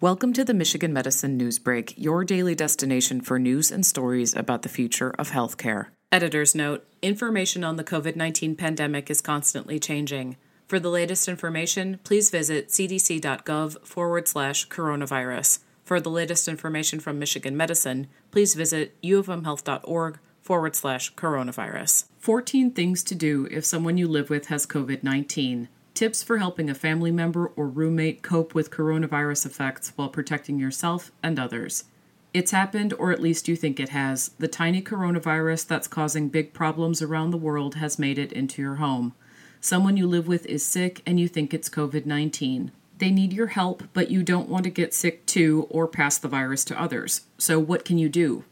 Welcome to the Michigan Medicine News Break, your daily destination for news and stories about the future of healthcare. Editor's note information on the COVID 19 pandemic is constantly changing. For the latest information, please visit cdc.gov forward slash coronavirus. For the latest information from Michigan Medicine, please visit uofmhealth.org forward slash coronavirus. 14 things to do if someone you live with has COVID 19. Tips for helping a family member or roommate cope with coronavirus effects while protecting yourself and others. It's happened, or at least you think it has. The tiny coronavirus that's causing big problems around the world has made it into your home. Someone you live with is sick and you think it's COVID 19. They need your help, but you don't want to get sick too or pass the virus to others. So, what can you do?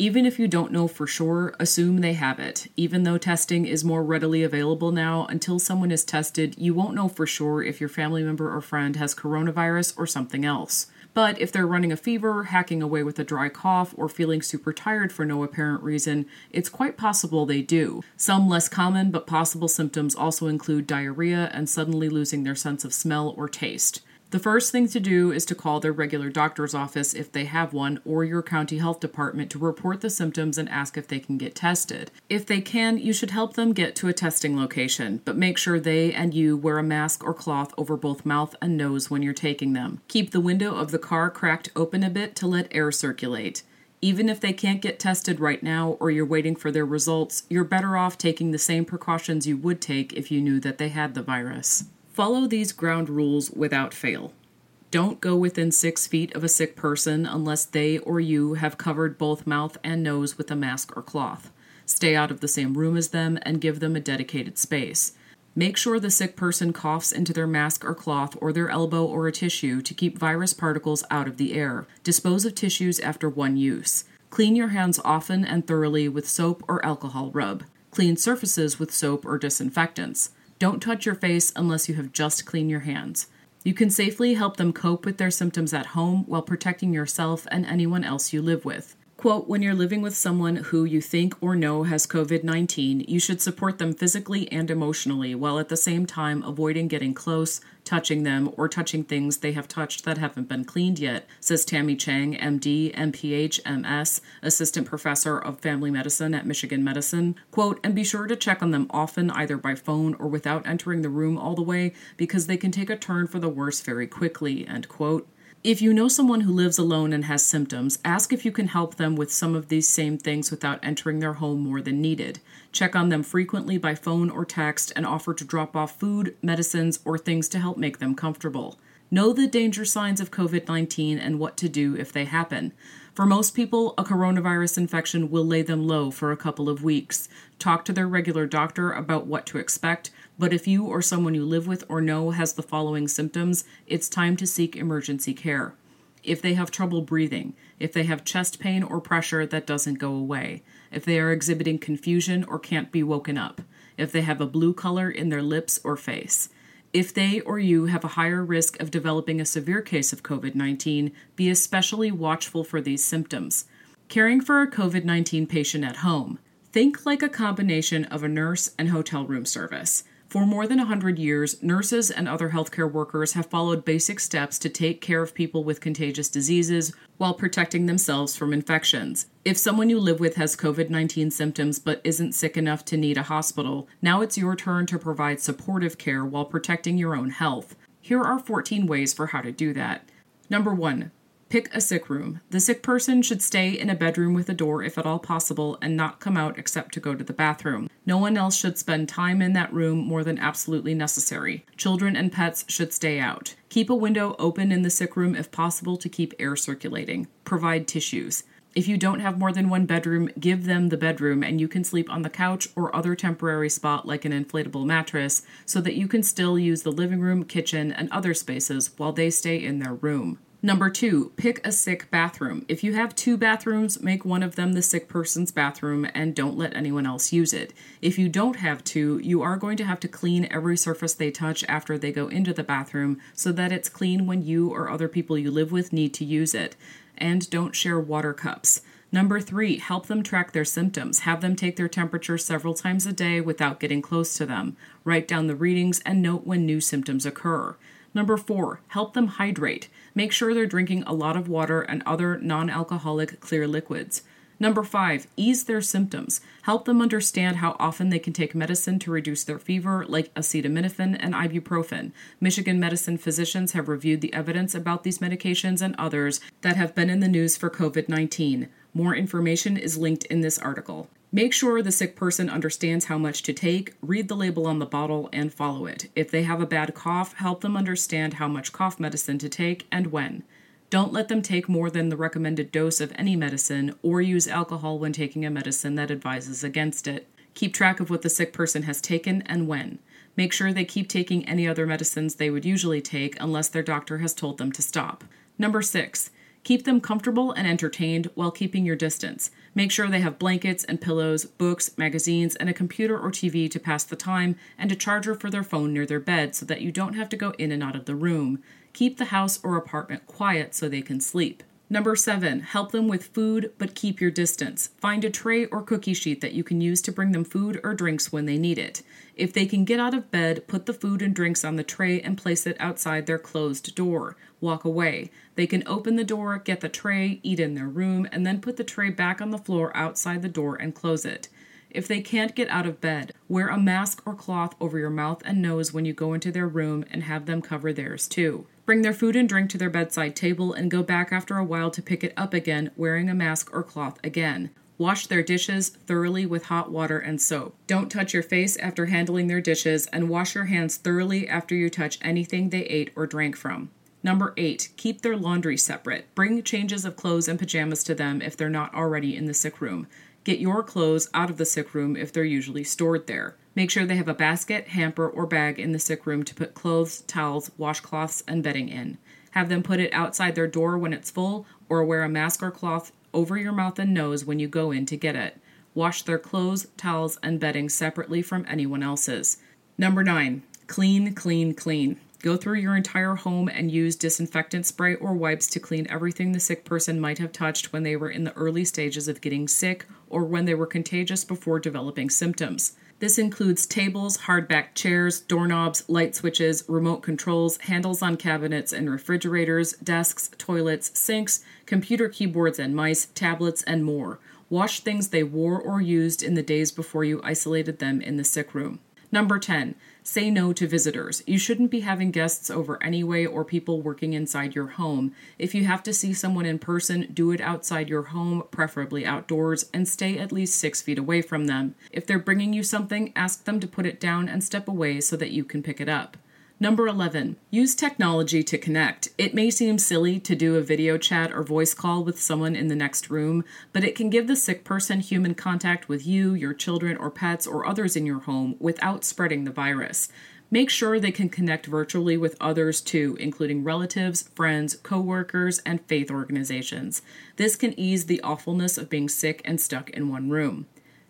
Even if you don't know for sure, assume they have it. Even though testing is more readily available now, until someone is tested, you won't know for sure if your family member or friend has coronavirus or something else. But if they're running a fever, hacking away with a dry cough, or feeling super tired for no apparent reason, it's quite possible they do. Some less common but possible symptoms also include diarrhea and suddenly losing their sense of smell or taste. The first thing to do is to call their regular doctor's office if they have one or your county health department to report the symptoms and ask if they can get tested. If they can, you should help them get to a testing location, but make sure they and you wear a mask or cloth over both mouth and nose when you're taking them. Keep the window of the car cracked open a bit to let air circulate. Even if they can't get tested right now or you're waiting for their results, you're better off taking the same precautions you would take if you knew that they had the virus. Follow these ground rules without fail. Don't go within six feet of a sick person unless they or you have covered both mouth and nose with a mask or cloth. Stay out of the same room as them and give them a dedicated space. Make sure the sick person coughs into their mask or cloth or their elbow or a tissue to keep virus particles out of the air. Dispose of tissues after one use. Clean your hands often and thoroughly with soap or alcohol rub. Clean surfaces with soap or disinfectants. Don't touch your face unless you have just cleaned your hands. You can safely help them cope with their symptoms at home while protecting yourself and anyone else you live with. Quote, when you're living with someone who you think or know has COVID 19, you should support them physically and emotionally while at the same time avoiding getting close, touching them, or touching things they have touched that haven't been cleaned yet, says Tammy Chang, MD, MPH, MS, Assistant Professor of Family Medicine at Michigan Medicine. Quote, and be sure to check on them often, either by phone or without entering the room all the way, because they can take a turn for the worse very quickly, end quote. If you know someone who lives alone and has symptoms, ask if you can help them with some of these same things without entering their home more than needed. Check on them frequently by phone or text and offer to drop off food, medicines, or things to help make them comfortable. Know the danger signs of COVID 19 and what to do if they happen. For most people, a coronavirus infection will lay them low for a couple of weeks. Talk to their regular doctor about what to expect, but if you or someone you live with or know has the following symptoms, it's time to seek emergency care. If they have trouble breathing, if they have chest pain or pressure that doesn't go away, if they are exhibiting confusion or can't be woken up, if they have a blue color in their lips or face. If they or you have a higher risk of developing a severe case of COVID 19, be especially watchful for these symptoms. Caring for a COVID 19 patient at home. Think like a combination of a nurse and hotel room service. For more than 100 years, nurses and other healthcare workers have followed basic steps to take care of people with contagious diseases while protecting themselves from infections. If someone you live with has COVID 19 symptoms but isn't sick enough to need a hospital, now it's your turn to provide supportive care while protecting your own health. Here are 14 ways for how to do that. Number one, Pick a sick room. The sick person should stay in a bedroom with a door if at all possible and not come out except to go to the bathroom. No one else should spend time in that room more than absolutely necessary. Children and pets should stay out. Keep a window open in the sick room if possible to keep air circulating. Provide tissues. If you don't have more than one bedroom, give them the bedroom and you can sleep on the couch or other temporary spot like an inflatable mattress so that you can still use the living room, kitchen, and other spaces while they stay in their room. Number two, pick a sick bathroom. If you have two bathrooms, make one of them the sick person's bathroom and don't let anyone else use it. If you don't have two, you are going to have to clean every surface they touch after they go into the bathroom so that it's clean when you or other people you live with need to use it. And don't share water cups. Number three, help them track their symptoms. Have them take their temperature several times a day without getting close to them. Write down the readings and note when new symptoms occur. Number four, help them hydrate. Make sure they're drinking a lot of water and other non alcoholic clear liquids. Number five, ease their symptoms. Help them understand how often they can take medicine to reduce their fever, like acetaminophen and ibuprofen. Michigan medicine physicians have reviewed the evidence about these medications and others that have been in the news for COVID 19. More information is linked in this article. Make sure the sick person understands how much to take, read the label on the bottle, and follow it. If they have a bad cough, help them understand how much cough medicine to take and when. Don't let them take more than the recommended dose of any medicine or use alcohol when taking a medicine that advises against it. Keep track of what the sick person has taken and when. Make sure they keep taking any other medicines they would usually take unless their doctor has told them to stop. Number six, keep them comfortable and entertained while keeping your distance. Make sure they have blankets and pillows, books, magazines, and a computer or TV to pass the time, and a charger for their phone near their bed so that you don't have to go in and out of the room. Keep the house or apartment quiet so they can sleep. Number seven, help them with food, but keep your distance. Find a tray or cookie sheet that you can use to bring them food or drinks when they need it. If they can get out of bed, put the food and drinks on the tray and place it outside their closed door. Walk away. They can open the door, get the tray, eat in their room, and then put the tray back on the floor outside the door and close it. If they can't get out of bed, wear a mask or cloth over your mouth and nose when you go into their room and have them cover theirs too. Bring their food and drink to their bedside table and go back after a while to pick it up again, wearing a mask or cloth again. Wash their dishes thoroughly with hot water and soap. Don't touch your face after handling their dishes, and wash your hands thoroughly after you touch anything they ate or drank from. Number eight, keep their laundry separate. Bring changes of clothes and pajamas to them if they're not already in the sick room. Get your clothes out of the sick room if they're usually stored there. Make sure they have a basket, hamper, or bag in the sick room to put clothes, towels, washcloths, and bedding in. Have them put it outside their door when it's full, or wear a mask or cloth over your mouth and nose when you go in to get it. Wash their clothes, towels, and bedding separately from anyone else's. Number nine, clean, clean, clean. Go through your entire home and use disinfectant spray or wipes to clean everything the sick person might have touched when they were in the early stages of getting sick or when they were contagious before developing symptoms. This includes tables, hardback chairs, doorknobs, light switches, remote controls, handles on cabinets and refrigerators, desks, toilets, sinks, computer keyboards and mice, tablets, and more. Wash things they wore or used in the days before you isolated them in the sick room. Number 10. Say no to visitors. You shouldn't be having guests over anyway or people working inside your home. If you have to see someone in person, do it outside your home, preferably outdoors, and stay at least six feet away from them. If they're bringing you something, ask them to put it down and step away so that you can pick it up. Number 11, use technology to connect. It may seem silly to do a video chat or voice call with someone in the next room, but it can give the sick person human contact with you, your children, or pets, or others in your home without spreading the virus. Make sure they can connect virtually with others too, including relatives, friends, coworkers, and faith organizations. This can ease the awfulness of being sick and stuck in one room.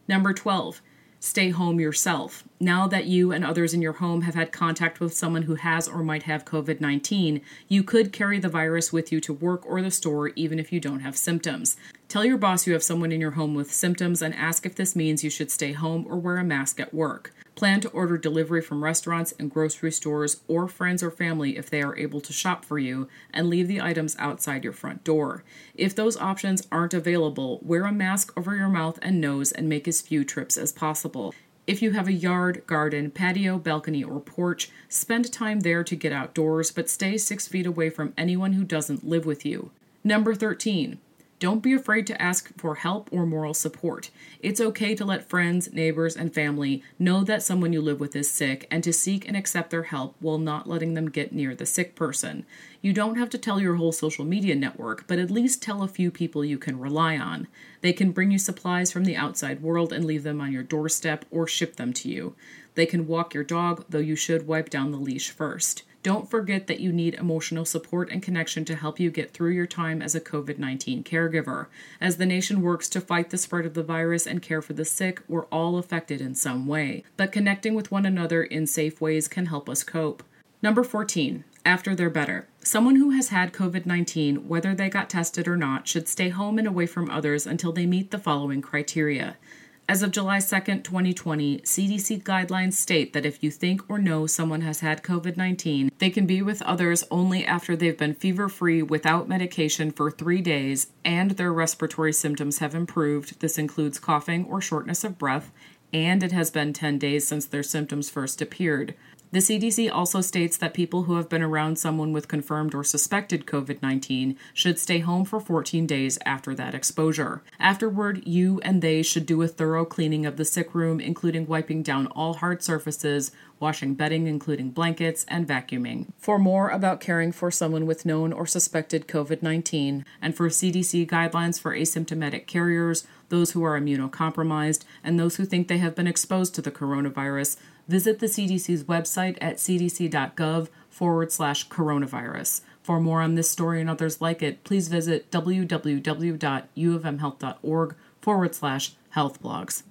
Number 12, stay home yourself. Now that you and others in your home have had contact with someone who has or might have COVID 19, you could carry the virus with you to work or the store even if you don't have symptoms. Tell your boss you have someone in your home with symptoms and ask if this means you should stay home or wear a mask at work. Plan to order delivery from restaurants and grocery stores or friends or family if they are able to shop for you and leave the items outside your front door. If those options aren't available, wear a mask over your mouth and nose and make as few trips as possible. If you have a yard, garden, patio, balcony, or porch, spend time there to get outdoors, but stay six feet away from anyone who doesn't live with you. Number 13. Don't be afraid to ask for help or moral support. It's okay to let friends, neighbors, and family know that someone you live with is sick and to seek and accept their help while not letting them get near the sick person. You don't have to tell your whole social media network, but at least tell a few people you can rely on. They can bring you supplies from the outside world and leave them on your doorstep or ship them to you. They can walk your dog, though you should wipe down the leash first. Don't forget that you need emotional support and connection to help you get through your time as a COVID 19 caregiver. As the nation works to fight the spread of the virus and care for the sick, we're all affected in some way. But connecting with one another in safe ways can help us cope. Number 14. After they're better. Someone who has had COVID 19, whether they got tested or not, should stay home and away from others until they meet the following criteria As of July 2, 2020, CDC guidelines state that if you think or know someone has had COVID 19, they can be with others only after they've been fever free without medication for three days and their respiratory symptoms have improved. This includes coughing or shortness of breath, and it has been 10 days since their symptoms first appeared. The CDC also states that people who have been around someone with confirmed or suspected COVID 19 should stay home for 14 days after that exposure. Afterward, you and they should do a thorough cleaning of the sick room, including wiping down all hard surfaces, washing bedding, including blankets, and vacuuming. For more about caring for someone with known or suspected COVID 19, and for CDC guidelines for asymptomatic carriers, those who are immunocompromised, and those who think they have been exposed to the coronavirus, visit the CDC's website at cdc.gov forward slash coronavirus. For more on this story and others like it, please visit www.uofmhealth.org forward slash health blogs.